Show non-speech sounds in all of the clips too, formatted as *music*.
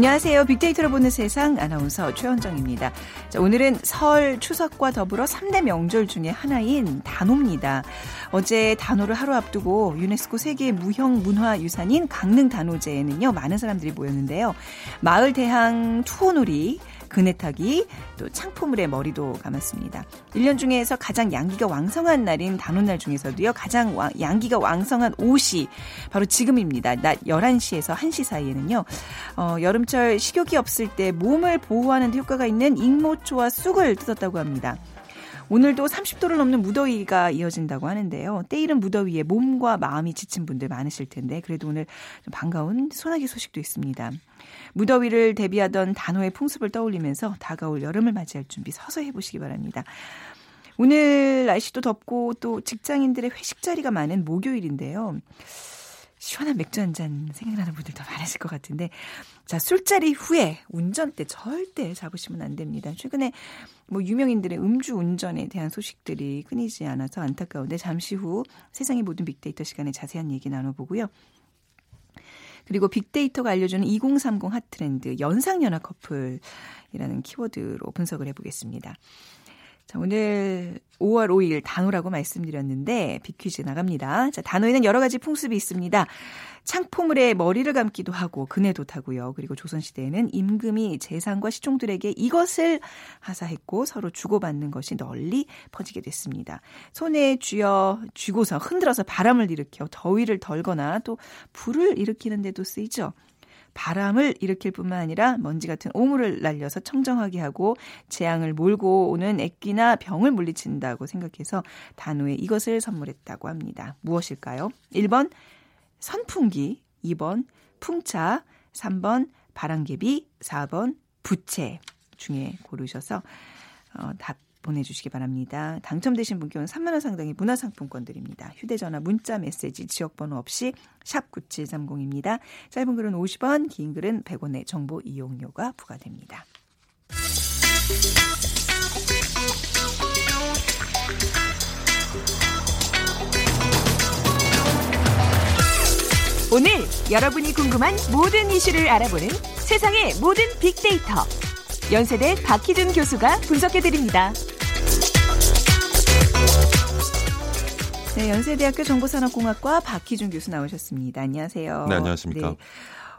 안녕하세요. 빅데이터로 보는 세상 아나운서 최원정입니다. 자, 오늘은 설 추석과 더불어 3대 명절 중에 하나인 단오입니다. 어제 단오를 하루 앞두고 유네스코 세계 무형 문화 유산인 강릉 단오제에는요. 많은 사람들이 모였는데요. 마을 대항 투호놀이 그네 타기, 또 창포물에 머리도 감았습니다. 1년 중에서 가장 양기가 왕성한 날인 단오날 중에서도요, 가장 왕, 양기가 왕성한 옷이 바로 지금입니다. 낮 11시에서 1시 사이에는요, 어, 여름철 식욕이 없을 때 몸을 보호하는 데 효과가 있는 익모초와 쑥을 뜯었다고 합니다. 오늘도 30도를 넘는 무더위가 이어진다고 하는데요. 때이른 무더위에 몸과 마음이 지친 분들 많으실 텐데 그래도 오늘 좀 반가운 소나기 소식도 있습니다. 무더위를 대비하던 단호의 풍습을 떠올리면서 다가올 여름을 맞이할 준비 서서 해보시기 바랍니다. 오늘 날씨도 덥고 또 직장인들의 회식 자리가 많은 목요일인데요. 시원한 맥주 한 잔 생각나는 분들도 많으실 것 같은데 자 술자리 후에 운전대 절대 잡으시면 안 됩니다. 최근에 뭐 유명인들의 음주 운전에 대한 소식들이 끊이지 않아서 안타까운데 잠시 후 세상의 모든 빅데이터 시간에 자세한 얘기 나눠보고요. 그리고 빅데이터가 알려주는 2030 핫트렌드 연상연하 커플이라는 키워드로 분석을 해보겠습니다. 자, 오늘 5월 5일 단오라고 말씀드렸는데 빅퀴즈 나갑니다. 자, 단오에는 여러 가지 풍습이 있습니다. 창포물에 머리를 감기도 하고 그네도 타고요. 그리고 조선시대에는 임금이 재상과 시종들에게 이것을 하사했고 서로 주고받는 것이 널리 퍼지게 됐습니다. 손에 쥐어 쥐고서 흔들어서 바람을 일으켜 더위를 덜거나 또 불을 일으키는 데도 쓰이죠. 바람을 일으킬 뿐만 아니라 먼지 같은 오물을 날려서 청정하게 하고 재앙을 몰고 오는 액기나 병을 물리친다고 생각해서 단호에 이것을 선물했다고 합니다. 무엇일까요? 1번 선풍기, 2번 풍차, 3번 바람개비, 4번 부채 중에 고르셔서 어, 답 보내주시기 바랍니다. 당첨되신 분께는 3만 원 상당의 문화상품권 드립니다. 휴대전화, 문자, 메시지, 지역번호 없이 샵 9730입니다. 짧은 글은 50원, 긴 글은 100원의 정보 이용료가 부과됩니다. 오늘 여러분이 궁금한 모든 이슈를 알아보는 세상의 모든 빅데이터. 연세대 박희준 교수가 분석해드립니다. 네, 연세대학교 정보산업공학과 박희준 교수 나오셨습니다. 안녕하세요. 네, 안녕하십니까. 네.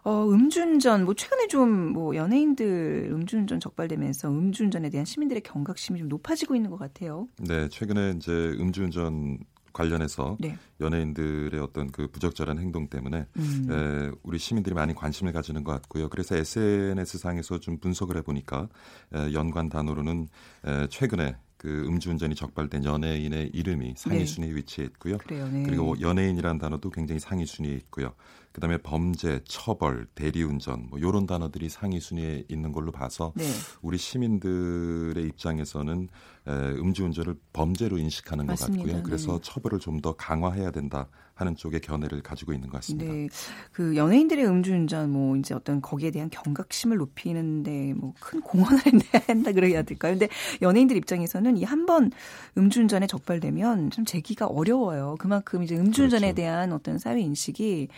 어, 음주운전, 뭐, 최근에 좀, 뭐, 연예인들 음주운전 적발되면서 음주운전에 대한 시민들의 경각심이 좀 높아지고 있는 것 같아요. 네, 최근에 이제 음주운전 관련해서 네. 연예인들의 어떤 그 부적절한 행동 때문에 음. 에, 우리 시민들이 많이 관심을 가지는 것 같고요. 그래서 SNS 상에서 좀 분석을 해보니까 에, 연관 단어로는 에, 최근에 그 음주운전이 적발된 연예인의 이름이 상위 네. 순위에 위치했고요. 그래요, 네. 그리고 연예인이라는 단어도 굉장히 상위 순위에 있고요. 그다음에 범죄, 처벌, 대리운전 뭐 이런 단어들이 상위 순위에 있는 걸로 봐서 네. 우리 시민들의 입장에서는 에, 음주운전을 범죄로 인식하는 맞습니다. 것 같고요. 그래서 네. 처벌을 좀 더 강화해야 된다 하는 쪽의 견해를 가지고 있는 것 같습니다. 네, 그 연예인들의 음주운전 뭐 이제 어떤 거기에 대한 경각심을 높이는데 뭐 큰 공헌을 해야 *laughs* 한다 그래야 될까요? 근데 연예인들 입장에서는 이 한 번 음주운전에 적발되면 좀 재기가 어려워요. 그만큼 이제 음주운전에 그렇죠. 대한 어떤 사회 인식이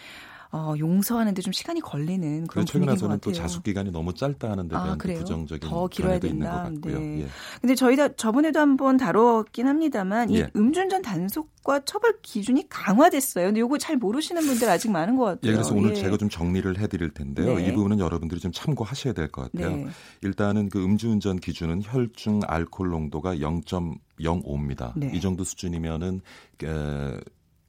어, 용서하는데 좀 시간이 걸리는 그런 최근 와서는 또 자숙 기간이 너무 짧다 하는 데 아, 대한 아, 부정적인 더 길어야 된다. 네. 예. 근데 저희가 저번에도 한번 다뤘긴 합니다만 이 예. 음주운전 단속과 처벌 기준이 강화됐어요. 근데 요거 잘 모르시는 분들 아직 많은 것 같아요. 예, 그래서 오늘 예. 제가 좀 정리를 해드릴 텐데요. 네. 이 부분은 여러분들이 좀 참고하셔야 될 것 같아요. 네. 일단은 그 음주운전 기준은 혈중 알코올 농도가 0.05입니다. 네. 이 정도 수준이면은 에,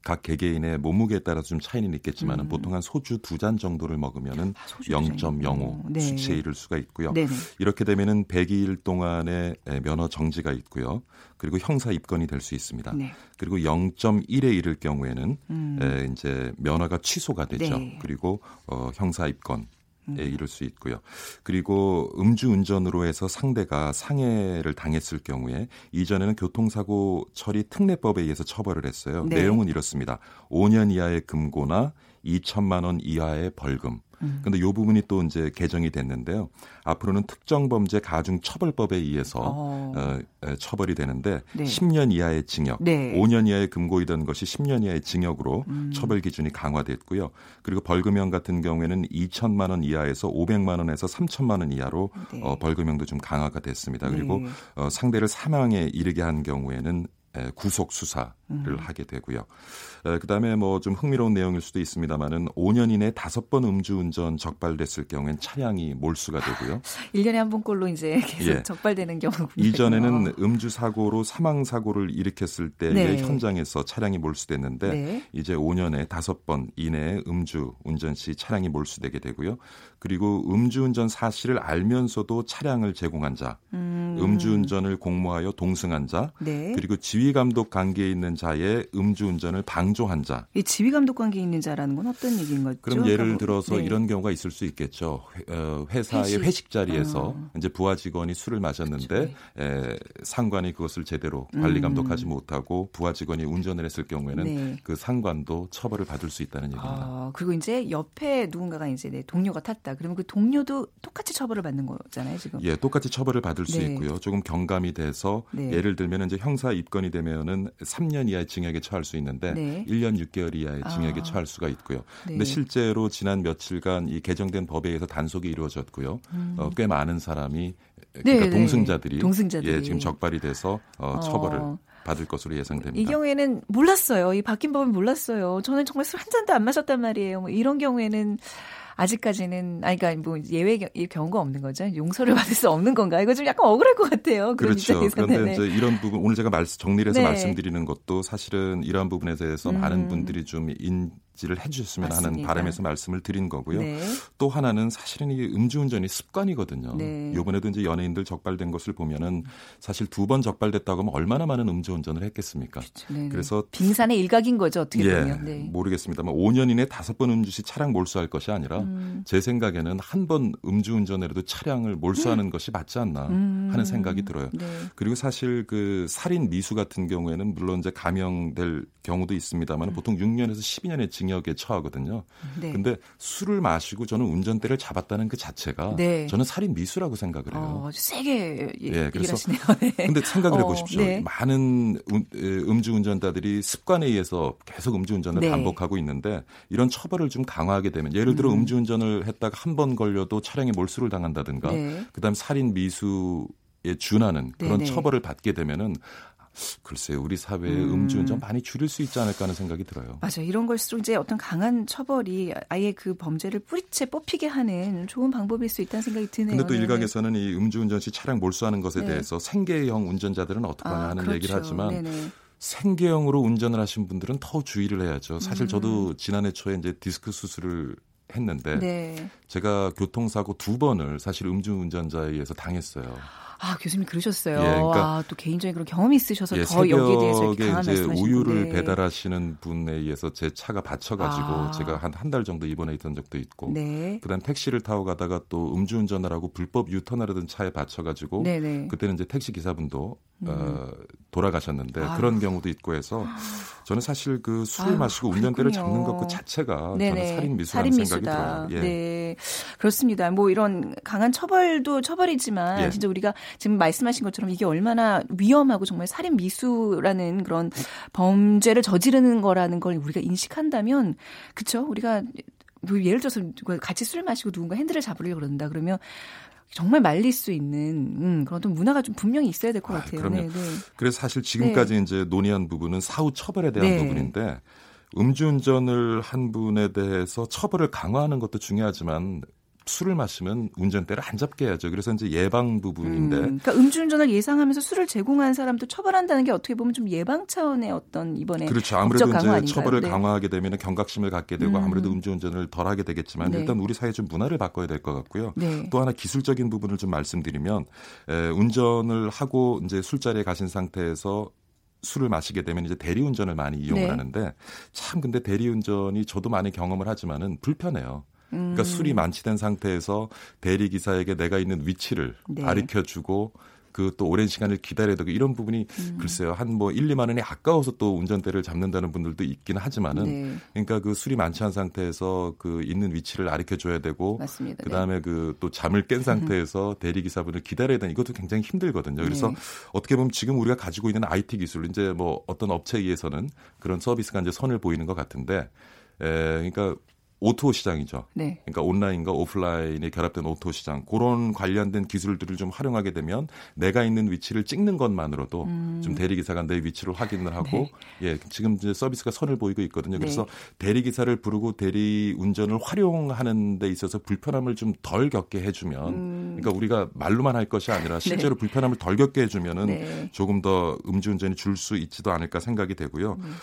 각 개개인의 몸무게에 따라서 좀 차이는 있겠지만 음. 보통 한 소주 두 잔 정도를 먹으면은 아, 0.05 네. 수치에 이를 수가 있고요. 네네. 이렇게 되면은 102일 동안의 면허 정지가 있고요. 그리고 형사 입건이 될 수 있습니다. 네. 그리고 0.1에 이를 경우에는 음. 에, 이제 면허가 취소가 되죠. 네. 그리고 어, 형사 입건 에 이를 수 있고요. 그리고 음주운전으로 해서 상대가 상해를 당했을 경우에 이전에는 교통사고 처리 특례법에 의해서 처벌을 했어요. 네. 내용은 이렇습니다. 5년 이하의 금고나 2천만 원 이하의 벌금. 음. 근데 요 부분이 또 이제 개정이 됐는데요. 앞으로는 특정 범죄 가중 처벌법에 의해서 어. 어 처벌이 되는데 네. 10년 이하의 징역, 네. 5년 이하의 금고이던 것이 10년 이하의 징역으로 음. 처벌 기준이 강화됐고요. 그리고 벌금형 같은 경우에는 2천만 원 이하에서 500만 원에서 3천만 원 이하로 네. 어, 벌금형도 좀 강화가 됐습니다. 그리고 네. 어, 상대를 사망에 이르게 한 경우에는 구속 수사를 음. 하게 되고요. 그다음에 뭐 좀 흥미로운 내용일 수도 있습니다만은 5년 이내 다섯 번 음주운전 적발됐을 경우엔 차량이 몰수가 되고요. 1년에 한 번꼴로 이제 계속 예. 적발되는 경우 이전에는 음주 사고로 사망 사고를 일으켰을 때의 네. 현장에서 차량이 몰수됐는데 네. 이제 5년에 다섯 번 이내에 음주 운전 시 차량이 몰수되게 되고요. 그리고 음주운전 사실을 알면서도 차량을 제공한 자, 음. 주운전을 공모하여 동승한 자, 네. 그리고 지휘감독 관계에 있는 자의 음주운전을 방조한 자. 이 지휘감독 관계에 있는 자라는 건 어떤 얘기인 거죠? 그럼 예를 그러니까 뭐, 들어서 네. 이런 경우가 있을 수 있겠죠. 어, 회사의 회식, 회식 자리에서 어. 이제 부하 직원이 술을 마셨는데 에, 상관이 그것을 제대로 관리 감독하지 음. 못하고 부하 직원이 운전을 했을 경우에는 네. 그 상관도 처벌을 받을 수 있다는 얘기입니다. 아, 그리고 이제 옆에 누군가가 이제 내 동료가 탔다. 그러면 그 동료도 똑같이 처벌을 받는 거잖아요, 지금. 예, 똑같이 처벌을 받을 수 네. 있고요. 조금 경감이 돼서 네. 예를 들면 이제 형사 입건이 되면은 3년 이하의 징역에 처할 수 있는데 네. 1년 6개월 이하의 징역에 아. 처할 수가 있고요. 네. 근데 실제로 지난 며칠간 이 개정된 법에 의해서 단속이 이루어졌고요. 음. 어, 꽤 많은 사람이 그러니까 네, 네. 동승자들이, 동승자들이, 예, 지금 적발이 돼서 어, 처벌을 어. 받을 것으로 예상됩니다. 이 경우에는 몰랐어요. 이 바뀐 법은 몰랐어요. 저는 정말 술 한 잔도 안 마셨단 말이에요. 뭐 이런 경우에는 아직까지는 아니 그러니까 뭐 예외 경우가 없는 거죠. 용서를 받을 수 없는 건가? 이거 좀 약간 억울할 것 같아요. 그렇죠. 그런데 네. 이제 이런 부분 오늘 제가 말씀 정리를 해서 네. 말씀드리는 것도 사실은 이러한 부분에 대해서 음. 많은 분들이 좀 인, 지를 해주셨으면 맞습니다. 하는 바람에서 말씀을 드린 거고요. 네. 또 하나는 사실은 이 음주운전이 습관이거든요. 네. 이번에도 이제 연예인들 적발된 것을 보면은 사실 두 번 적발됐다고 하면 얼마나 많은 음주운전을 했겠습니까? 그렇죠. 네, 네. 그래서 빙산의 일각인 거죠. 어떻게 예, 보면. 네. 모르겠습니다만 5년 이내 다섯 번 음주 시 차량 몰수할 것이 아니라 음. 제 생각에는 한 번 음주운전에라도 차량을 몰수하는 음. 것이 맞지 않나 음. 하는 생각이 들어요. 네. 그리고 사실 그 살인 미수 같은 경우에는 물론 이제 감형될 경우도 있습니다만 음. 보통 6년에서 12년의 징 징역에 처하거든요. 네. 근데 술을 마시고 저는 운전대를 잡았다는 그 자체가 네. 저는 살인 미수라고 생각을 해요. 어, 세게 예, 그래서 *laughs* 네. 근데 생각을 해 보십시오. 어, 네. 많은 음 주 운전자들이 습관에 의해서 계속 음주 운전을 네. 반복하고 있는데 이런 처벌을 좀 강화하게 되면 예를 들어 음. 주 운전을 했다가 한 번 걸려도 차량에 몰수를 당한다든가 네. 그다음 살인 미수 에 준하는 그런 네네. 처벌을 받게 되면은 글쎄요, 우리 사회의 음. 음주운전 많이 줄일 수 있지 않을까 하는 생각이 들어요. 맞아요. 이런 걸수록 이제 어떤 강한 처벌이 아예 그 범죄를 뿌리채 뽑히게 하는 좋은 방법일 수 있다는 생각이 드네요. 근데 또 네. 일각에서는 이 음주운전 시 차량 몰수하는 것에 네. 대해서 생계형 운전자들은 어떡하냐 아, 하는 그렇죠. 얘기를 하지만 네네. 생계형으로 운전을 하신 분들은 더 주의를 해야죠. 사실 음. 저도 지난해 초에 이제 디스크 수술을 했는데 네. 제가 교통사고 두 번을 사실 음주운전자에 의해서 당했어요. 아 교수님 그러셨어요. 예, 그러니까 아, 또 개인적인 그런 경험이 있으셔서 예, 더 여기에 대해서 강한 이제 우유를 네. 배달하시는 분에 의해서 제 차가 받쳐가지고 아. 제가 한 한 달 정도 입원해 있던 적도 있고, 네. 그다음 택시를 타고 가다가 또 음주운전을 하고 불법 유턴하려던 차에 받쳐가지고, 네네. 그때는 이제 택시 기사분도 음. 어, 돌아가셨는데 아유. 그런 경우도 있고 해서 저는 사실 그 술을 아유, 마시고 운전대를 잡는 것 그 자체가 네네. 저는 살인 미수라는 생각이 들어요. 예. 네, 그렇습니다. 뭐 이런 강한 처벌도 처벌이지만 예. 진짜 우리가 지금 말씀하신 것처럼 이게 얼마나 위험하고 정말 살인 미수라는 그런 범죄를 저지르는 거라는 걸 우리가 인식한다면 그쵸? 우리가 뭐 예를 들어서 같이 술 마시고 누군가 핸들을 잡으려고 그런다 그러면 정말 말릴 수 있는 음, 그런 또 문화가 좀 분명히 있어야 될것 아, 같아요. 아, 네, 네. 그래서 사실 지금까지 네. 이제 논의한 부분은 사후 처벌에 대한 네. 부분인데 음주운전을 한 분에 대해서 처벌을 강화하는 것도 중요하지만 술을 마시면 운전대를 안 잡게 해야죠. 그래서 이제 예방 부분인데. 음, 그러니까 음주운전을 예상하면서 술을 제공한 사람도 처벌한다는 게 어떻게 보면 좀 예방 차원의 어떤 이번에 그렇죠. 아무래도 이제 아닌가요? 처벌을 네. 강화하게 되면 경각심을 갖게 되고 음. 아무래도 음주운전을 덜하게 되겠지만 네. 일단 우리 사회 좀 문화를 바꿔야 될 것 같고요. 네. 또 하나 기술적인 부분을 좀 말씀드리면 에, 운전을 하고 이제 술자리에 가신 상태에서 술을 마시게 되면 이제 대리운전을 많이 이용을 네. 하는데 참 근데 대리운전이 저도 많이 경험을 하지만은 불편해요. 그러니까 음. 술이 만취된 상태에서 대리 기사에게 내가 있는 위치를 네. 가르쳐 주고 그또 오랜 시간을 기다려야 되고 이런 부분이 음. 글쎄요 한 뭐 1, 2만 원이 아까워서 또 운전대를 잡는다는 분들도 있긴 하지만은 네. 그러니까 그 술이 만취한 상태에서 그 있는 위치를 가르쳐 줘야 되고 맞습니다. 그다음에 네. 그또 잠을 깬 *laughs* 상태에서 대리 기사분을 기다려야 되는 이것도 굉장히 힘들거든요. 그래서 네. 어떻게 보면 지금 우리가 가지고 있는 IT 기술 이제 뭐 어떤 업체에 의해서는 그런 서비스가 이제 선을 보이는 것 같은데 에, 그러니까 O2O 시장이죠. 네. 그러니까 온라인과 오프라인이 결합된 O2O 시장 그런 관련된 기술들을 좀 활용하게 되면 내가 있는 위치를 찍는 것만으로도 음. 좀 대리 기사가 내 위치를 확인을 하고 네. 예 지금 이제 서비스가 선을 보이고 있거든요. 그래서 네. 대리 기사를 부르고 대리 운전을 활용하는 데 있어서 불편함을 좀 덜 겪게 해주면 음. 그러니까 우리가 말로만 할 것이 아니라 네. 실제로 불편함을 덜 겪게 해주면은 네. 조금 더 음주운전이 줄 수 있지도 않을까 생각이 되고요. 음.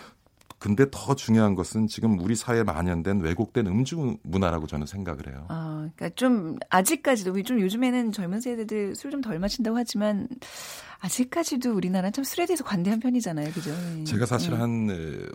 근데 더 중요한 것은 지금 우리 사회에 만연된 왜곡된 음주 문화라고 저는 생각을 해요. 아, 그러니까 좀 아직까지도 좀 요즘에는 젊은 세대들 술 좀 덜 마신다고 하지만 아직까지도 우리나라는 참 술에 대해서 관대한 편이잖아요. 그죠? 네. 제가 사실 네. 한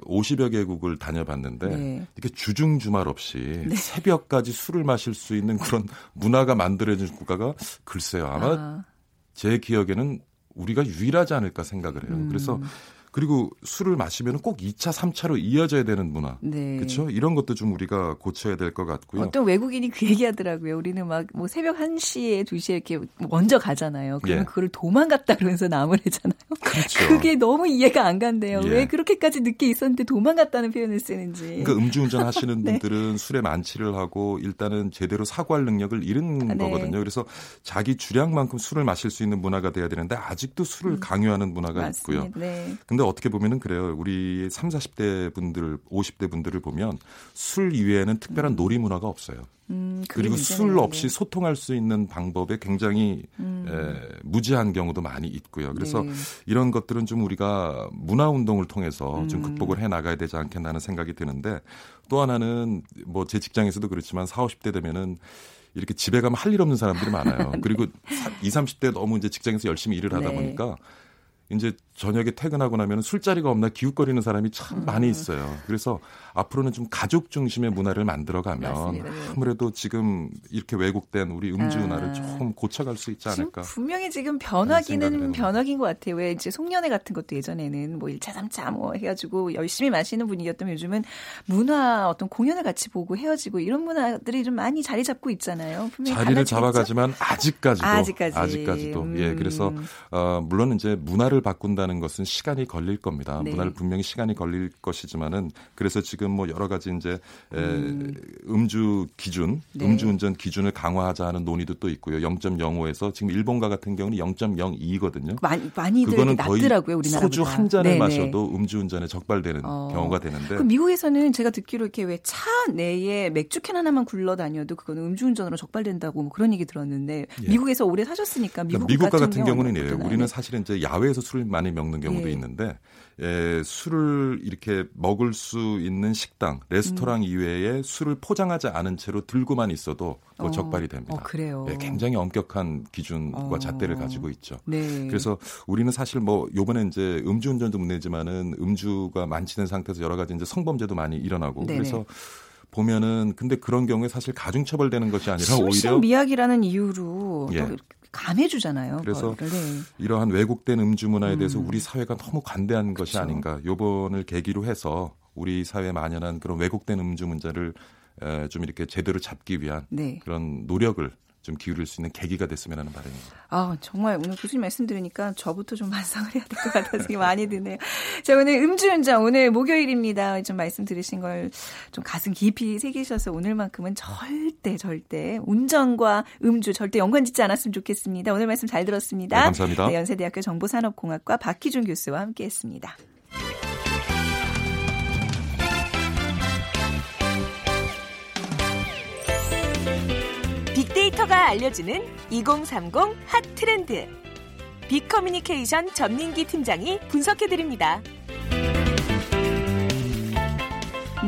50여 개국을 다녀봤는데 네. 이렇게 주중 주말 없이 네. 새벽까지 술을 마실 수 있는 그런 *laughs* 문화가 만들어진 국가가 글쎄요. 아마 아. 제 기억에는 우리가 유일하지 않을까 생각을 해요. 음. 그래서 그리고 술을 마시면 꼭 2차, 3차로 이어져야 되는 문화. 네. 그렇죠? 이런 것도 좀 우리가 고쳐야 될 것 같고요. 어떤 외국인이 그 얘기하더라고요. 우리는 막 뭐 새벽 1시에 2시에 이렇게 먼저 가잖아요. 그러면 예. 그걸 도망갔다 그러면서 나무래잖아요. 그렇죠. 그게 너무 이해가 안 간대요. 예. 왜 그렇게까지 늦게 있었는데 도망갔다는 표현을 쓰는지. 그러니까 음주운전 하시는 *laughs* 네. 분들은 술에 만취를 하고 일단은 제대로 사고할 능력을 잃은 아, 네. 거거든요. 그래서 자기 주량만큼 술을 마실 수 있는 문화가 돼야 되는데 아직도 술을 음. 강요하는 문화가 맞습니다. 있고요. 네. 근데 어떻게 보면은 그래요. 우리 3, 40대 분들, 50대 분들을 보면 술 이외에는 특별한 음. 놀이 문화가 없어요. 음, 그리고 술 없이 소통할 수 있는 방법에 굉장히 음. 에, 무지한 경우도 많이 있고요. 그래서 네. 이런 것들은 좀 우리가 문화 운동을 통해서 음. 좀 극복을 해 나가야 되지 않겠나 하는 생각이 드는데 또 하나는 뭐 제 직장에서도 그렇지만 40, 50대 되면은 이렇게 집에 가면 할 일 없는 사람들이 많아요. 네. *laughs* 그리고 20, 30대 너무 이제 직장에서 열심히 일을 하다 네. 보니까 이제 저녁에 퇴근하고 나면 술자리가 없나 기웃거리는 사람이 참 음. 많이 있어요. 그래서 앞으로는 좀 가족 중심의 문화를 만들어가면 네. 아무래도 지금 이렇게 왜곡된 우리 음주 문화를 아. 조금 고쳐갈 수 있지 않을까. 분명히 지금 변화기는 변화기인 것 같아요. 왜 이제 송년회 같은 것도 예전에는 뭐 1차, 3차 뭐 해가지고 열심히 마시는 분위기였다면 요즘은 문화 어떤 공연을 같이 보고 헤어지고 이런 문화들이 좀 많이 자리 잡고 있잖아요. 자리를 잡아가지만 아직까지도 아직까지. 아직까지도 음. 예 그래서 어, 물론 이제 문화를 바꾼다 바꾼다는 것은 시간이 걸릴 겁니다. 네. 문화를 분명히 시간이 걸릴 것이지만은 그래서 지금 뭐 여러 가지 이제 음. 음주 기준, 네. 음주운전 기준을 강화하자는 논의도 또 있고요. 0.05에서 지금 일본과 같은 경우는 0.02거든요. 많이 많이 그거는 거의 우리나라보다. 소주 한 잔을 네네. 마셔도 음주운전에 적발되는 어. 경우가 되는데. 그 미국에서는 제가 듣기로 이렇게 왜 차 내에 맥주 캔 하나만 굴러 다녀도 그거는 음주운전으로 적발된다고 뭐 그런 얘기 들었는데 예. 미국에서 오래 사셨으니까 미국 그러니까 미국과 같은, 같은 경우는 이래요. 우리는 사실은 이제 야외에서 술을 많이 먹는 경우도 예. 있는데 예, 술을 이렇게 먹을 수 있는 식당, 레스토랑 음. 이외에 술을 포장하지 않은 채로 들고만 있어도 어. 적발이 됩니다. 어, 그래요. 예, 굉장히 엄격한 기준과 어. 잣대를 가지고 있죠. 네. 그래서 우리는 사실 뭐 요번에 이제 음주운전도 문제지만은 음주가 만취된 상태에서 여러 가지 이제 성범죄도 많이 일어나고 네네. 그래서 보면은 근데 그런 경우에 사실 가중처벌되는 것이 아니라 오히려 미약이라는 이유로 예. 감해주잖아요. 그래서 네. 이러한 왜곡된 음주 문화에 음. 대해서 우리 사회가 너무 관대한 그렇죠. 것이 아닌가. 요번을 계기로 해서 우리 사회에 만연한 그런 왜곡된 음주 문제를 좀 이렇게 제대로 잡기 위한 네. 그런 노력을 좀 기울일 수 있는 계기가 됐으면 하는 바람입니다. 아 정말 오늘 교수님 말씀 들으니까 저부터 좀 *laughs* 반성을 해야 될 것 같아서 많이 드네요. 자 오늘 음주운전 오늘 목요일입니다. 좀 말씀 들으신 걸 좀 가슴 깊이 새기셔서 오늘만큼은 절대 절대 운전과 음주 절대 연관짓지 않았으면 좋겠습니다. 오늘 말씀 잘 들었습니다. 네, 감사합니다. 네, 연세대학교 정보산업공학과 박희준 교수와 함께했습니다. 알려주는 2030 핫 트렌드. 빅커뮤니케이션 전민기 팀장이 분석해드립니다.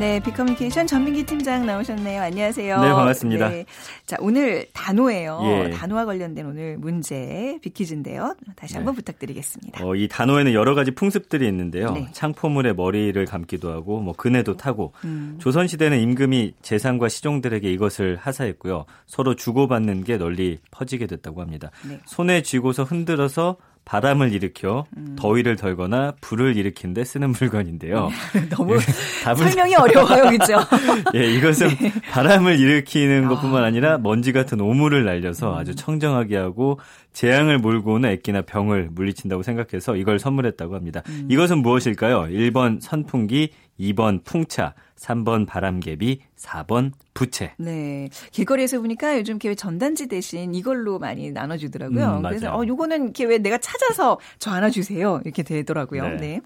네, 비커뮤니케이션 전민기 팀장 나오셨네요. 안녕하세요. 네, 반갑습니다. 네. 자, 오늘 단어예요. 예. 단어와 관련된 오늘 문제 비키즈인데요. 다시 한번 네. 부탁드리겠습니다. 어, 이 단어에는 여러 가지 풍습들이 있는데요. 네. 창포물에 머리를 감기도 하고 뭐 그네도 타고 음. 조선 시대는 임금이 재상과 시종들에게 이것을 하사했고요. 서로 주고받는 게 널리 퍼지게 됐다고 합니다. 네. 손에 쥐고서 흔들어서 바람을 일으켜 음. 더위를 덜거나 불을 일으키는데 쓰는 물건인데요. 네. *laughs* 너무 예, *laughs* 설명이 어려워요, 그렇죠? *laughs* 예, 이것은 네. 바람을 일으키는 것뿐만 아니라 먼지 같은 오물을 날려서 음. 아주 청정하게 하고 재앙을 몰고 오는 액기나 병을 물리친다고 생각해서 이걸 선물했다고 합니다. 음. 이것은 무엇일까요? 1번 선풍기, 2번 풍차, 3번 바람개비, 4번 부채. 네. 길거리에서 보니까 요즘 이렇게 전단지 대신 이걸로 많이 나눠주더라고요. 음, 그래서 어, 요거는 이렇게 왜 내가 찾아서 저 하나 주세요. 이렇게 되더라고요. 네. 네.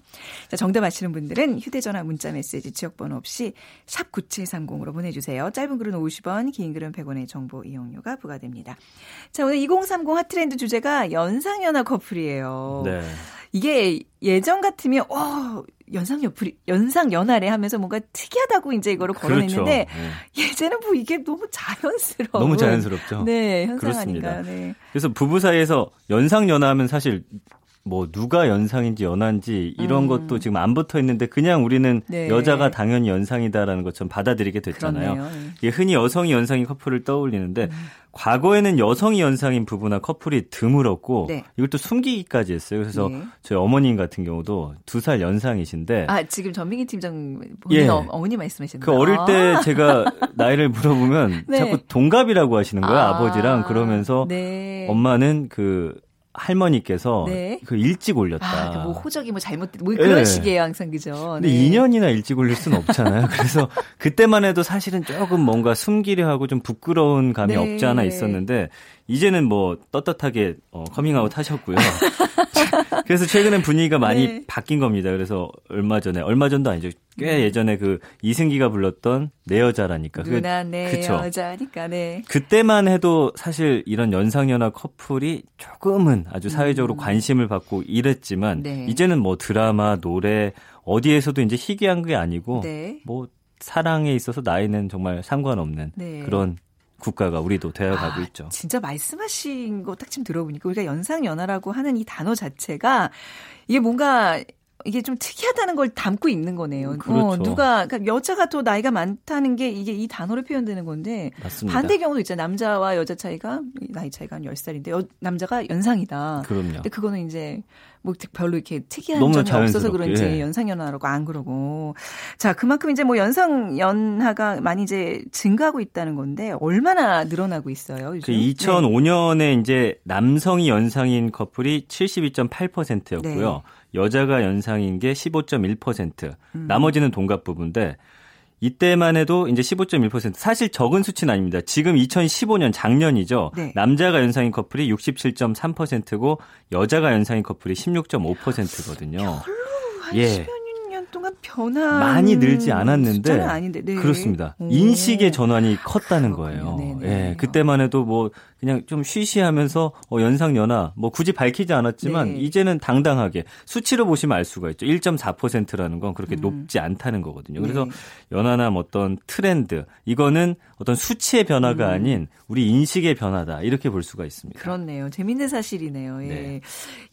자, 정답 아시는 분들은 휴대전화 문자 메시지 지역번호 없이 샵 9730으로 보내주세요. 짧은 글은 50원, 긴 글은 100원의 정보 이용료가 부과됩니다. 자, 오늘 2030 핫트렌드 주제가 연상연하 커플이에요. 네. 이게 예전 같으면 어 연상 연풀이 연상 연하래 하면서 뭔가 특이하다고 이제 이거를 걸어냈는데 그렇죠. 네. 예전에 뭐 이게 너무 자연스러워 너무 자연스럽죠. 네, 현상하니까. 네. 그래서 부부 사이에서 연상 연하하면 사실 뭐 누가 연상인지 연한지 이런 음. 것도 지금 안 붙어 있는데 그냥 우리는 네. 여자가 당연히 연상이다라는 것처럼 받아들이게 됐잖아요. 네. 이게 흔히 여성이 연상인 커플을 떠올리는데 음. 과거에는 여성이 연상인 부부나 커플이 드물었고 네. 이걸 또 숨기기까지 했어요. 그래서 네. 저희 어머님 같은 경우도 두 살 연상이신데 아 지금 전민기 팀장 본인 예. 어, 어머니 말씀하시는 그 어릴 때 아. 제가 나이를 물어보면 *laughs* 네. 자꾸 동갑이라고 하시는 거예요 아. 아버지랑 그러면서 네. 엄마는 그 할머니께서 네. 그 일찍 올렸다. 아, 그뭐 호적이 뭐 잘못된 뭐 그런 네. 식이에요 항상 그죠. 근데 네. 2년이나 일찍 올릴 수는 없잖아요. *laughs* 그래서 그때만 해도 사실은 조금 뭔가 숨기려 하고 좀 부끄러운 감이 네. 없지 않아 있었는데 이제는 뭐 떳떳하게 어, 커밍아웃 하셨고요. *laughs* 그래서 최근엔 분위기가 많이 네. 바뀐 겁니다. 그래서 얼마 전에 얼마 전도 아니죠. 꽤 네. 예전에 그 이승기가 불렀던 내 여자라니까. 누나 그, 내 그쵸? 여자니까 네. 그때만 해도 사실 이런 연상연하 커플이 조금은 아주 사회적으로 음. 관심을 받고 이랬지만 네. 이제는 뭐 드라마, 노래 어디에서도 이제 희귀한 게 아니고 네. 뭐 사랑에 있어서 나이는 정말 상관없는 네. 그런 국가가 우리도 되어가고 아, 있죠. 진짜 말씀하신 거 딱 지금 들어보니까 우리가 연상연하라고 하는 이 단어 자체가 이게 뭔가 이게 좀 특이하다는 걸 담고 있는 거네요. 음, 그렇죠. 어, 누가 그러니까 여자가 더 나이가 많다는 게 이게 이 단어로 표현되는 건데 맞습니다. 반대 경우도 있잖아요. 남자와 여자 차이가 나이 차이가 한 10살인데 여, 남자가 연상이다. 그럼요. 근데 그거는 이제 뭐 별로 이렇게 특이한 점이 자연스럽게. 없어서 그런지 예. 연상연하라고 안 그러고 자 그만큼 이제 뭐 연상연하가 많이 이제 증가하고 있다는 건데 얼마나 늘어나고 있어요? 요즘? 그 2005년에 네. 이제 남성이 연상인 커플이 72.8%였고요. 네. 여자가 연상인 게 15.1%. 음. 나머지는 동갑 부부인데 이때만 해도 이제 15.1% 사실 적은 수치는 아닙니다. 지금 2015년 작년이죠. 네. 남자가 연상인 커플이 67.3%고 여자가 연상인 커플이 16.5%거든요. 별로 예. 동안 변화 많이 늘지 않았는데 아닌데, 네. 그렇습니다. 오. 인식의 전환이 컸다는 거예요. 네네. 예, 그때만 해도 뭐 그냥 좀 쉬쉬하면서 어, 연상 연하 뭐 굳이 밝히지 않았지만 네. 이제는 당당하게 수치로 보시면 알 수가 있죠. 1.4%라는 건 그렇게 음. 높지 않다는 거거든요. 그래서 네. 연하나 뭐 어떤 트렌드 이거는 어떤 수치의 변화가 음. 아닌 우리 인식의 변화다 이렇게 볼 수가 있습니다. 그렇네요. 재밌는 사실이네요. 예. 네.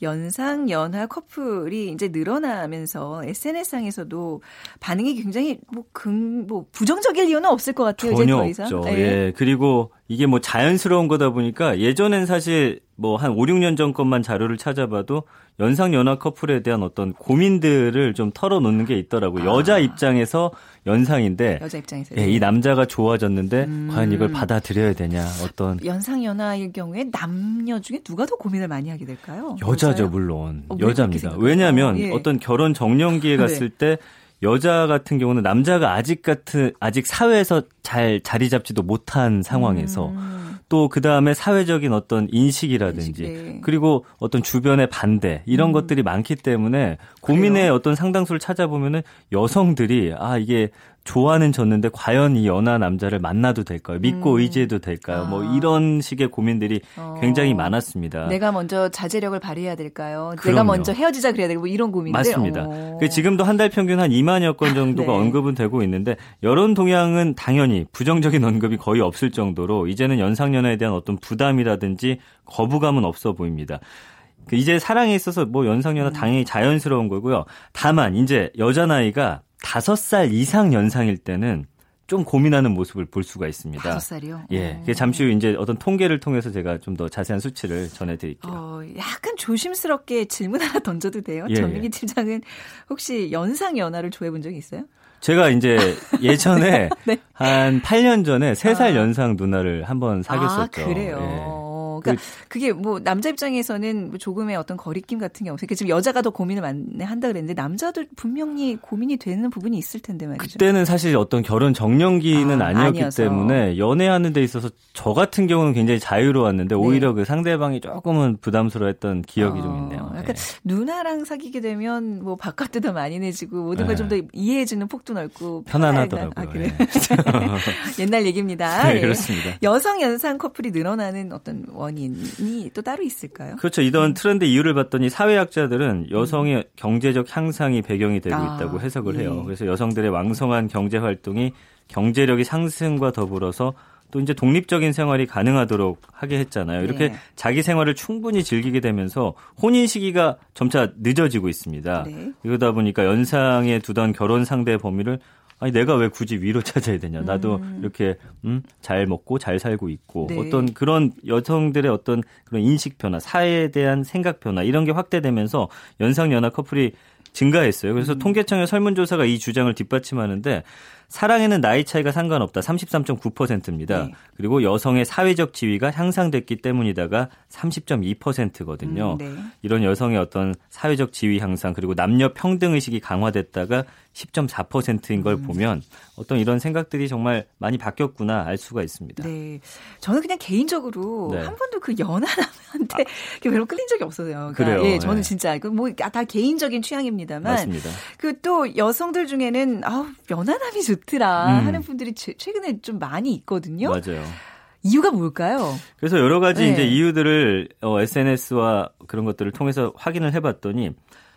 연상 연하 커플이 이제 늘어나면서 SNS상에서도 반응이 굉장히 뭐, 금, 뭐 부정적일 이유는 없을 것 같아요. 전혀 없죠. 네. 예. 그리고 이게 뭐 자연스러운 거다 보니까 예전엔 사실 뭐 한 5, 6년 전 것만 자료를 찾아봐도 연상 연하 커플에 대한 어떤 고민들을 좀 털어놓는 게 있더라고요. 아. 여자 입장에서 연상인데 여자 입장에서 예, 이 남자가 좋아졌는데 음. 과연 이걸 받아들여야 되냐 어떤 연상 연하일 경우에 남녀 중에 누가 더 고민을 많이 하게 될까요? 여자죠 물론 어, 여자입니다. 왜냐하면 예. 어떤 결혼 정년기에 *laughs* 네. 갔을 네. 때 여자 같은 경우는 남자가 아직 같은 아직 사회에서 잘 자리 잡지도 못한 상황에서 음. 또그 다음에 사회적인 어떤 인식이라든지 인식, 네. 그리고 어떤 주변의 반대 이런 음. 것들이 많기 때문에 고민의 그래요? 어떤 상당수를 찾아보면은 여성들이 아 이게 좋아는 졌는데 과연 이 연하 남자를 만나도 될까요? 믿고 음. 의지해도 될까요? 뭐 아. 뭐 이런 식의 고민들이 어. 굉장히 많았습니다. 내가 먼저 자제력을 발휘해야 될까요? 그럼요. 내가 먼저 헤어지자 그래야 되고 뭐 이런 고민들. 맞습니다. 그 지금도 한 달 평균 한 2만여 건 정도가 *laughs* 네. 언급은 되고 있는데 여론 동향은 당연히 부정적인 언급이 거의 없을 정도로 이제는 연상연하에 대한 어떤 부담이라든지 거부감은 없어 보입니다. 그 이제 사랑에 있어서 뭐 연상연하 음. 당연히 자연스러운 거고요. 다만 이제 여자 나이가 다섯 살 이상 연상일 때는 좀 고민하는 모습을 볼 수가 있습니다. 다섯 살이요? 예. 어. 잠시 후 이제 어떤 통계를 통해서 제가 좀 더 자세한 수치를 전해드릴게요. 어, 약간 조심스럽게 질문 하나 던져도 돼요? 예, 전민기 예. 팀장은 혹시 연상 연하를 좋아해 본 적이 있어요? 제가 이제 *laughs* 예전에 네. 한 8년 전에 3살 아. 연상 누나를 한번 사귀었었죠. 아, 그래요. 예. 그러니까 그, 게뭐 남자 입장에서는 뭐 조금의 어떤 거리낌 같은 게 없어요. 지금 여자가 더 고민을 많이 한다 그랬는데 남자도 분명히 고민이 되는 부분이 있을 텐데 말이죠. 그때는 사실 어떤 결혼 정년기는 아, 니었기. 때문에 연애하는 데 있어서 저 같은 경우는 굉장히 자유로웠는데 네. 오히려 그 상대방이 조금은 부담스러웠던 기억이 어, 좀 있네요. 약간 네. 누나랑 사귀게 되면 뭐 바깥도 더 많이 내지고 모든 걸 좀더 네. 이해해주는 폭도 넓고 편안하더라고요. 아, 그래. 네. *laughs* 옛날 얘기입니다. 네, 예. 그렇습니다. 여성 연상 커플이 늘어나는 어떤 원 인이 또 따로 있을까요? 그렇죠. 이런 음. 트렌드 이유를 봤더니 사회학자들은 여성의 음. 경제적 향상이 배경이 되고 아, 있다고 해석을 해요. 예. 그래서 여성들의 왕성한 경제 활동이 경제력이 상승과 더불어서 또 이제 독립적인 생활이 가능하도록 하게 했잖아요. 이렇게 네. 자기 생활을 충분히 즐기게 되면서 혼인 시기가 점차 늦어지고 있습니다. 네. 이러다 보니까 연상에 두던 결혼 상대 범위를 아니 내가 왜 굳이 위로 *laughs* 찾아야 되냐. 나도 음. 이렇게 음, 잘 먹고 잘 살고 있고 네. 어떤 그런 여성들의 어떤 그런 인식 변화, 사회에 대한 생각 변화 이런 게 확대되면서 연상 연하 커플이 증가했어요. 그래서 음. 통계청의 설문조사가 이 주장을 뒷받침하는데 사랑에는 나이 차이가 상관없다. 33.9%입니다. 네. 그리고 여성의 사회적 지위가 향상됐기 때문이다가 30.2%거든요. 음, 네. 이런 여성의 어떤 사회적 지위 향상 그리고 남녀 평등 의식이 강화됐다가 10.4%인 걸 음. 보면 어떤 이런 생각들이 정말 많이 바뀌었구나 알 수가 있습니다. 네. 저는 그냥 개인적으로 네. 한 번도 그 연하남한테 아. *laughs* 별로 끌린 적이 없어요. 그러니까 그래요. 예, 저는 네. 진짜 뭐다 아, 개인적인 취향입니다만 맞습니다. 그 또 여성들 중에는 아우 연하남이 좋더라 음. 하는 분들이 최근에 좀 많이 있거든요. 맞아요. 이유가 뭘까요? 그래서 여러 가지 네. 이제 이유들을 어, SNS와 그런 것들을 통해서 확인을 해봤더니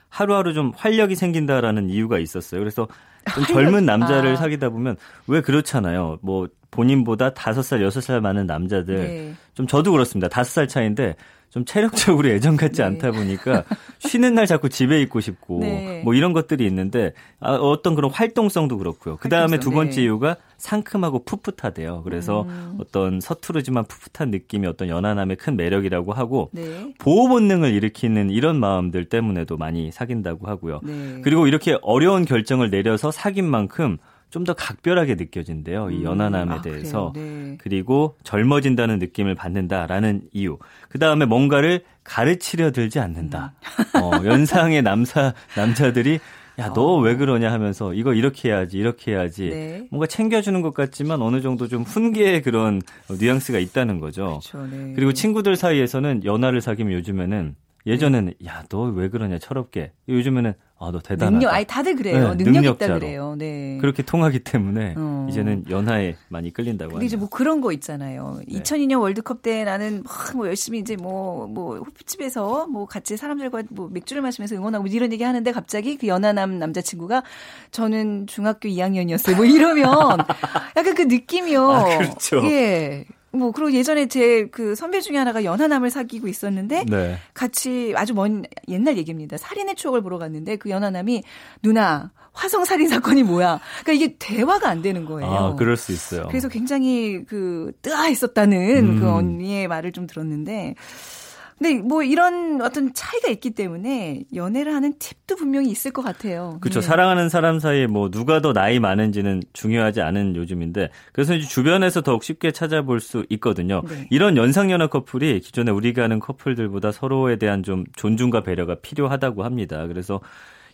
하루하루 좀 활력이 생긴다라는 이유가 있었어요. 그래서 좀 젊은 남자를 아. 사귀다 보면 왜 그렇잖아요. 뭐 본인보다 다섯 살 여섯 살 많은 남자들 네. 좀 저도 그렇습니다. 다섯 살 차인데 좀 체력적으로 예전 같지 네. 않다 보니까 쉬는 날 자꾸 집에 있고 싶고 네. 뭐 이런 것들이 있는데 아, 어떤 그런 활동성도 그렇고요. 그 다음에 두 번째 네. 이유가 상큼하고 풋풋하대요. 그래서 음. 어떤 서투르지만 풋풋한 느낌이 어떤 연하남의 큰 매력이라고 하고 네. 보호 본능을 일으키는 이런 마음들 때문에도 많이 사귄다고 하고요. 네. 그리고 이렇게 어려운 결정을 내려서 사귄 만큼 좀 더 각별하게 느껴진대요. 이 음, 연하남에 음, 아, 대해서. 네. 그리고 젊어진다는 느낌을 받는다라는 이유. 그 다음에 뭔가를 가르치려 들지 않는다. 음. 어, 연상의 남사, 남자들이 야, 너 왜 그러냐 하면서 이거 이렇게 해야지, 이렇게 해야지. 네. 뭔가 챙겨주는 것 같지만 어느 정도 좀 훈계의 그런 뉘앙스가 있다는 거죠. 그렇죠, 네. 그리고 친구들 사이에서는 연하를 사귀면 요즘에는 예전에는 야 너 왜 그러냐 철없게 요즘에는 아너 대단하다. 능력 아니 다들 그래요. 네, 능력 있다 그래요. 네. 그렇게 통하기 때문에 어. 이제는 연하에 많이 끌린다고 근데 이제 뭐 그런 거 있잖아요. 네. 2002년 월드컵 때 나는 뭐 열심히 이제 뭐뭐 뭐 호프집에서 뭐 같이 사람들과 뭐 맥주를 마시면서 응원하고 뭐 이런 얘기 하는데 갑자기 그 연하남 남자친구가 저는 중학교 2학년이었어요. 뭐 이러면 *laughs* 약간 그 느낌이요. 아, 그렇죠. 예. 뭐 그리고 예전에 제 그 선배 중에 하나가 연하남을 사귀고 있었는데 네. 같이 아주 먼 옛날 얘기입니다. 살인의 추억을 보러 갔는데 그 연하남이 누나 화성 살인 사건이 뭐야? 그러니까 이게 대화가 안 되는 거예요. 아, 그럴 수 있어요. 그래서 굉장히 그 뜨아했었다는 음. 그 언니의 말을 좀 들었는데 근데 뭐 이런 어떤 차이가 있기 때문에 연애를 하는 팁도 분명히 있을 것 같아요. 그렇죠. 네. 사랑하는 사람 사이에 뭐 누가 더 나이 많은지는 중요하지 않은 요즘인데 그래서 이제 주변에서 더욱 쉽게 찾아볼 수 있거든요. 네. 이런 연상연하 커플이 기존에 우리가 아는 커플들보다 서로에 대한 좀 존중과 배려가 필요하다고 합니다. 그래서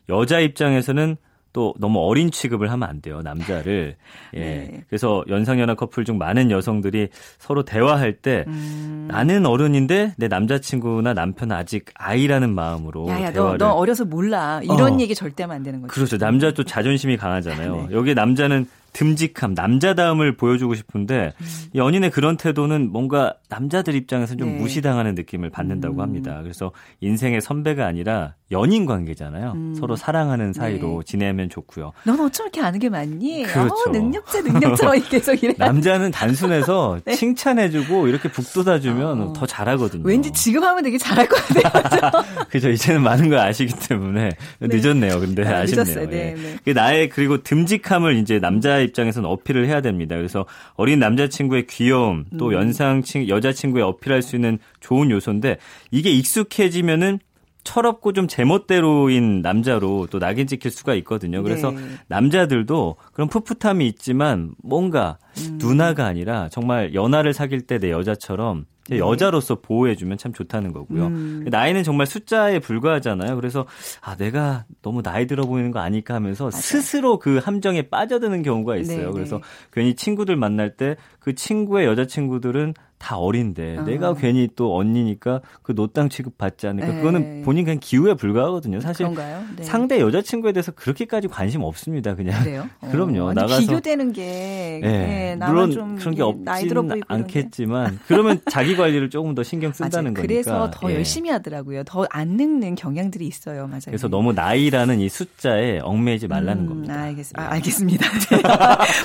여자 입장에서는 또 너무 어린 취급을 하면 안 돼요 남자를. *laughs* 예. 네. 그래서 연상연하 커플 중 많은 여성들이 서로 대화할 때 음... 나는 어른인데 내 남자친구나 남편은 아직 아이라는 마음으로 야야 대화를... 너, 너 어려서 몰라. 이런 어. 얘기 절대 하면 안 되는 거죠 그렇죠. 남자 도 자존심이 강하잖아요. 네. 여기 남자는 듬직함, 남자다움을 보여주고 싶은데 음. 연인의 그런 태도는 뭔가 남자들 입장에서는 좀 네. 무시당하는 느낌을 받는다고 음. 합니다. 그래서 인생의 선배가 아니라 연인 관계잖아요. 음. 서로 사랑하는 사이로 네. 지내면 좋고요. 넌 어쩜 이렇게 아는 게 많니? 그렇죠. 어, 능력자 능력자 계속 이래. 남자는 단순해서 *laughs* 네. 칭찬해주고 이렇게 북돋아주면 어. 더 잘하거든요. 왠지 지금 하면 되게 잘할 것 같아요. *laughs* 그죠. 이제는 많은 걸 아시기 때문에 네. 늦었네요. 근데 아, 쉽네요 늦었어요. 네, 예. 네. 그 나의 그리고 듬직함을 이제 남자 입장에서는 어필을 해야 됩니다. 그래서 어린 남자친구의 귀여움 또 음. 연상 친 여자친구에 어필할 수 있는 좋은 요소인데 이게 익숙해지면은 철없고 좀 제멋대로인 남자로 또 낙인 찍힐 수가 있거든요. 그래서 네. 남자들도 그런 풋풋함이 있지만 뭔가 음. 누나가 아니라 정말 연하를 사귈 때 내 여자처럼 네. 여자로서 보호해주면 참 좋다는 거고요. 음. 나이는 정말 숫자에 불과하잖아요. 그래서 아 내가 너무 나이 들어 보이는 거 아닐까 하면서 맞아요. 스스로 그 함정에 빠져드는 경우가 있어요. 네, 그래서 네. 괜히 친구들 만날 때 그 친구의 여자 친구들은 다 어린데 어. 내가 괜히 또 언니니까 그 노땅 취급 받지 않을까 네. 그거는 본인 그냥 기후에 불과하거든요. 사실 네. 상대 여자친구에 대해서 그렇게까지 관심 없습니다. 그냥 그래요? *laughs* 그럼요. 어, 나가서 비교되는 게 네. 네, 물론 좀 그런 게 없지는 않겠지만 그러면 자기 관리를 조금 더 신경 쓴다는 거니까. 그래서 더 예. 열심히 하더라고요. 더 안 늙는 경향들이 있어요. 맞아요. 그래서 너무 나이라는 이 숫자에 얽매이지 말라는 음, 겁니다. 알겠습니다. 아, *laughs* 알겠습니다.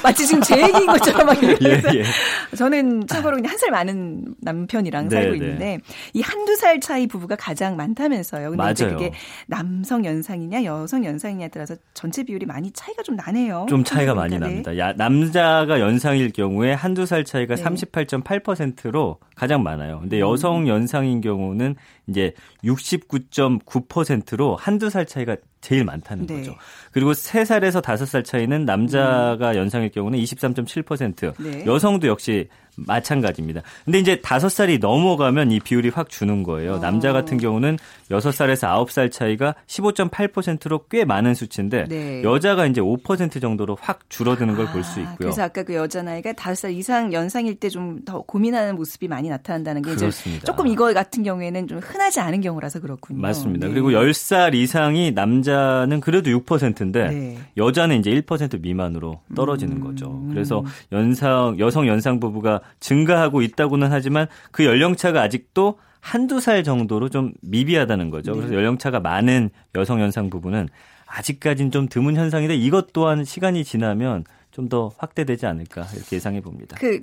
마치 지금 제 얘기인 것처럼 막 *laughs* 예, 예. 저는 참고로 그냥 한 살 많은 많은 남편이랑 네, 살고 네. 있는데 이 한두 살 차이 부부가 가장 많다면서요. 근데 맞아요. 이제 그게 남성 연상이냐 여성 연상이냐에 따라서 전체 비율이 많이 차이가 좀 나네요. 좀 차이가 많이 네. 납니다. 야, 남자가 연상일 경우에 한두 살 차이가 네. 38.8%로 가장 많아요. 근데 음. 여성 연상인 경우는 이제 69.9%로 한두 살 차이가 제일 많다는 네. 거죠. 그리고 3살에서 5살 차이는 남자가 음. 연상일 경우는 23.7%, 네. 여성도 역시 마찬가지입니다. 근데 이제 5살이 넘어가면 이 비율이 확 주는 거예요. 어. 남자 같은 경우는 6살에서 9살 차이가 15.8%로 꽤 많은 수치인데 네. 여자가 이제 5% 정도로 확 줄어드는 걸 볼수 아, 있고요. 그래서 아까 그 여자 나이가 5살 이상 연상일 때 좀 더 고민하는 모습이 많이 나타난다는 게 그렇습니다. 조금 이거 같은 경우에는 좀 흔하지 않은 경우라서 그렇군요. 맞습니다. 네. 그리고 10살 이상이 남자는 그래도 6%인데 네. 여자는 이제 1% 미만으로 떨어지는 음. 거죠. 그래서 연상 여성 연상 부부가 증가하고 있다고는 하지만 그 연령차가 아직도 한두 살 정도로 좀 미비하다는 거죠. 그래서 네. 연령차가 많은 여성 연상 부부는 아직까지는 좀 드문 현상인데 이것 또한 시간이 지나면 좀더 확대되지 않을까 이렇게 예상해 봅니다. 그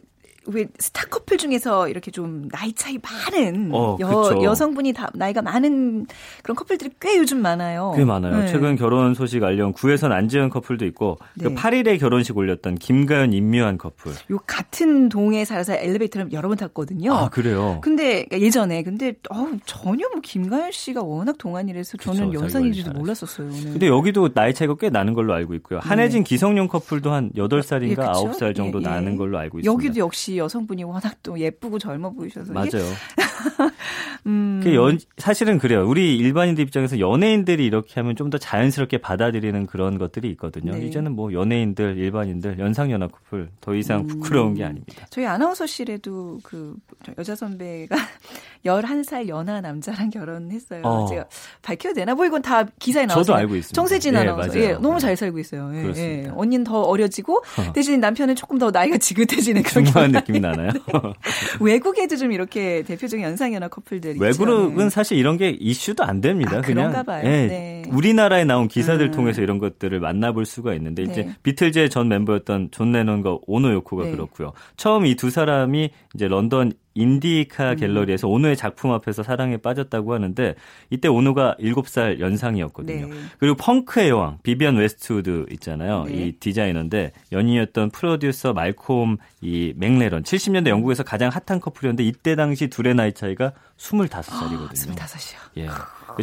왜 스타 커플 중에서 이렇게 좀 나이 차이 많은 어, 여, 여성분이 다 나이가 많은 그런 커플들이 꽤 요즘 많아요. 꽤 많아요. 네. 최근 결혼 소식 알려 구혜선 안지현 커플도 있고 그 네. 그 8일에 결혼식 올렸던 김가연 임묘한 커플. 요 같은 동에 살아서 엘리베이터를 여러 번 탔거든요. 아 그래요? 근데 그러니까 예전에 근데 어 전혀 뭐 김가연 씨가 워낙 동안이라서 저는 그쵸, 여성인지도 몰랐었어요. 오늘. 근데 여기도 나이 차이가 꽤 나는 걸로 알고 있고요. 한혜진 네. 기성용 커플도 한 8살인가 예, 9살 정도 예, 예. 나는 걸로 알고 있습니다. 여기도 역시 여성분이 워낙 또 예쁘고 젊어 보이셔서 맞아요. *laughs* 음. 그 연, 사실은 그래요. 우리 일반인들 입장에서 연예인들이 이렇게 하면 좀 더 자연스럽게 받아들이는 그런 것들이 있거든요. 네. 이제는 뭐 연예인들, 일반인들, 연상연하 커플 더 이상 음. 부끄러운 게 아닙니다. 저희 아나운서실에도 그 여자 선배가 *laughs* 11살 연하 남자랑 결혼했어요. 어. 제가 밝혀도 되나? 뭐 이건 다 기사에 나왔어요. 저도 알고 있습니다. 정세진 예, 아나운서. 예, 너무 잘 살고 있어요. 예, 예. 언니는 더 어려지고 *laughs* 대신 남편은 조금 더 나이가 지긋해지는 그런 느낌이 나나요? *laughs* 네. 외국에도 좀 이렇게 대표적 인 연상연하 커플들이 외국은 사실 이런 게 이슈도 안 됩니다. 아, 그냥 그런가 봐요. 예, 네. 우리나라에 나온 기사들 음. 통해서 이런 것들을 만나볼 수가 있는데 이제 네. 비틀즈의 전 멤버였던 존 레논과 오노 요코가 네. 그렇고요. 처음 이 두 사람이 이제 런던 인디카 음. 갤러리에서 음. 오노의 작품 앞에서 사랑에 빠졌다고 하는데 이때 오노가 7살 연상이었거든요. 네. 그리고 펑크의 여왕 비비안 웨스트우드 있잖아요. 네. 이 디자이너인데 연인이었던 프로듀서 말콤 이 맥라렌 70년대 영국에서 가장 핫한 커플이었는데 이때 당시 둘의 나이 차이가 25살이거든요. 아, 25이요. 예.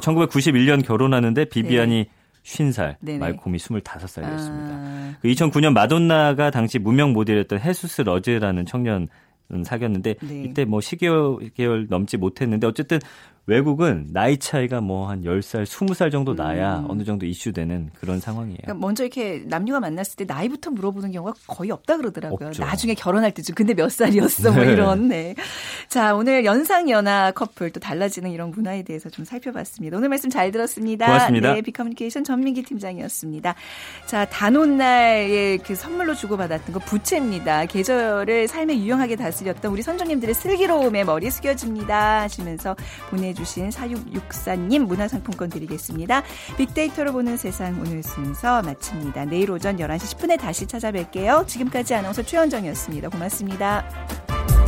1991년 결혼하는데 비비안이 네. 50살, 네네. 말콤이 25살이었습니다. 아... 2009년 그 마돈나가 당시 무명 모델이었던 헤수스 러즈라는 청년 사귀었는데 네. 이때 뭐 10개월 개월 넘지 못했는데 어쨌든 외국은 나이 차이가 뭐 한 10살, 20살 정도 나야 음. 어느 정도 이슈되는 그런 상황이에요. 그러니까 먼저 이렇게 남녀가 만났을 때 나이부터 물어보는 경우가 거의 없다 그러더라고요. 없죠. 나중에 결혼할 때쯤 근데 몇 살이었어 뭐 네. 이런. 네. 자, 오늘 연상연하 커플 또 달라지는 이런 문화에 대해서 좀 살펴봤습니다. 오늘 말씀 잘 들었습니다. 고맙습니다. 네, 비커뮤니케이션 전민기 팀장이었습니다. 자, 단오날에 그 선물로 주고받았던 거 부채입니다. 계절을 삶에 유용하게 다스렸던 우리 선조님들의 슬기로움에 머리 숙여집니다 하시면서 보내주신 4664님 문화상품권 드리겠습니다. 빅데이터로 보는 세상 오늘 순서 마칩니다. 내일 오전 11시 10분에 다시 찾아뵐게요. 지금까지 아나운서 최현정이었습니다. 고맙습니다.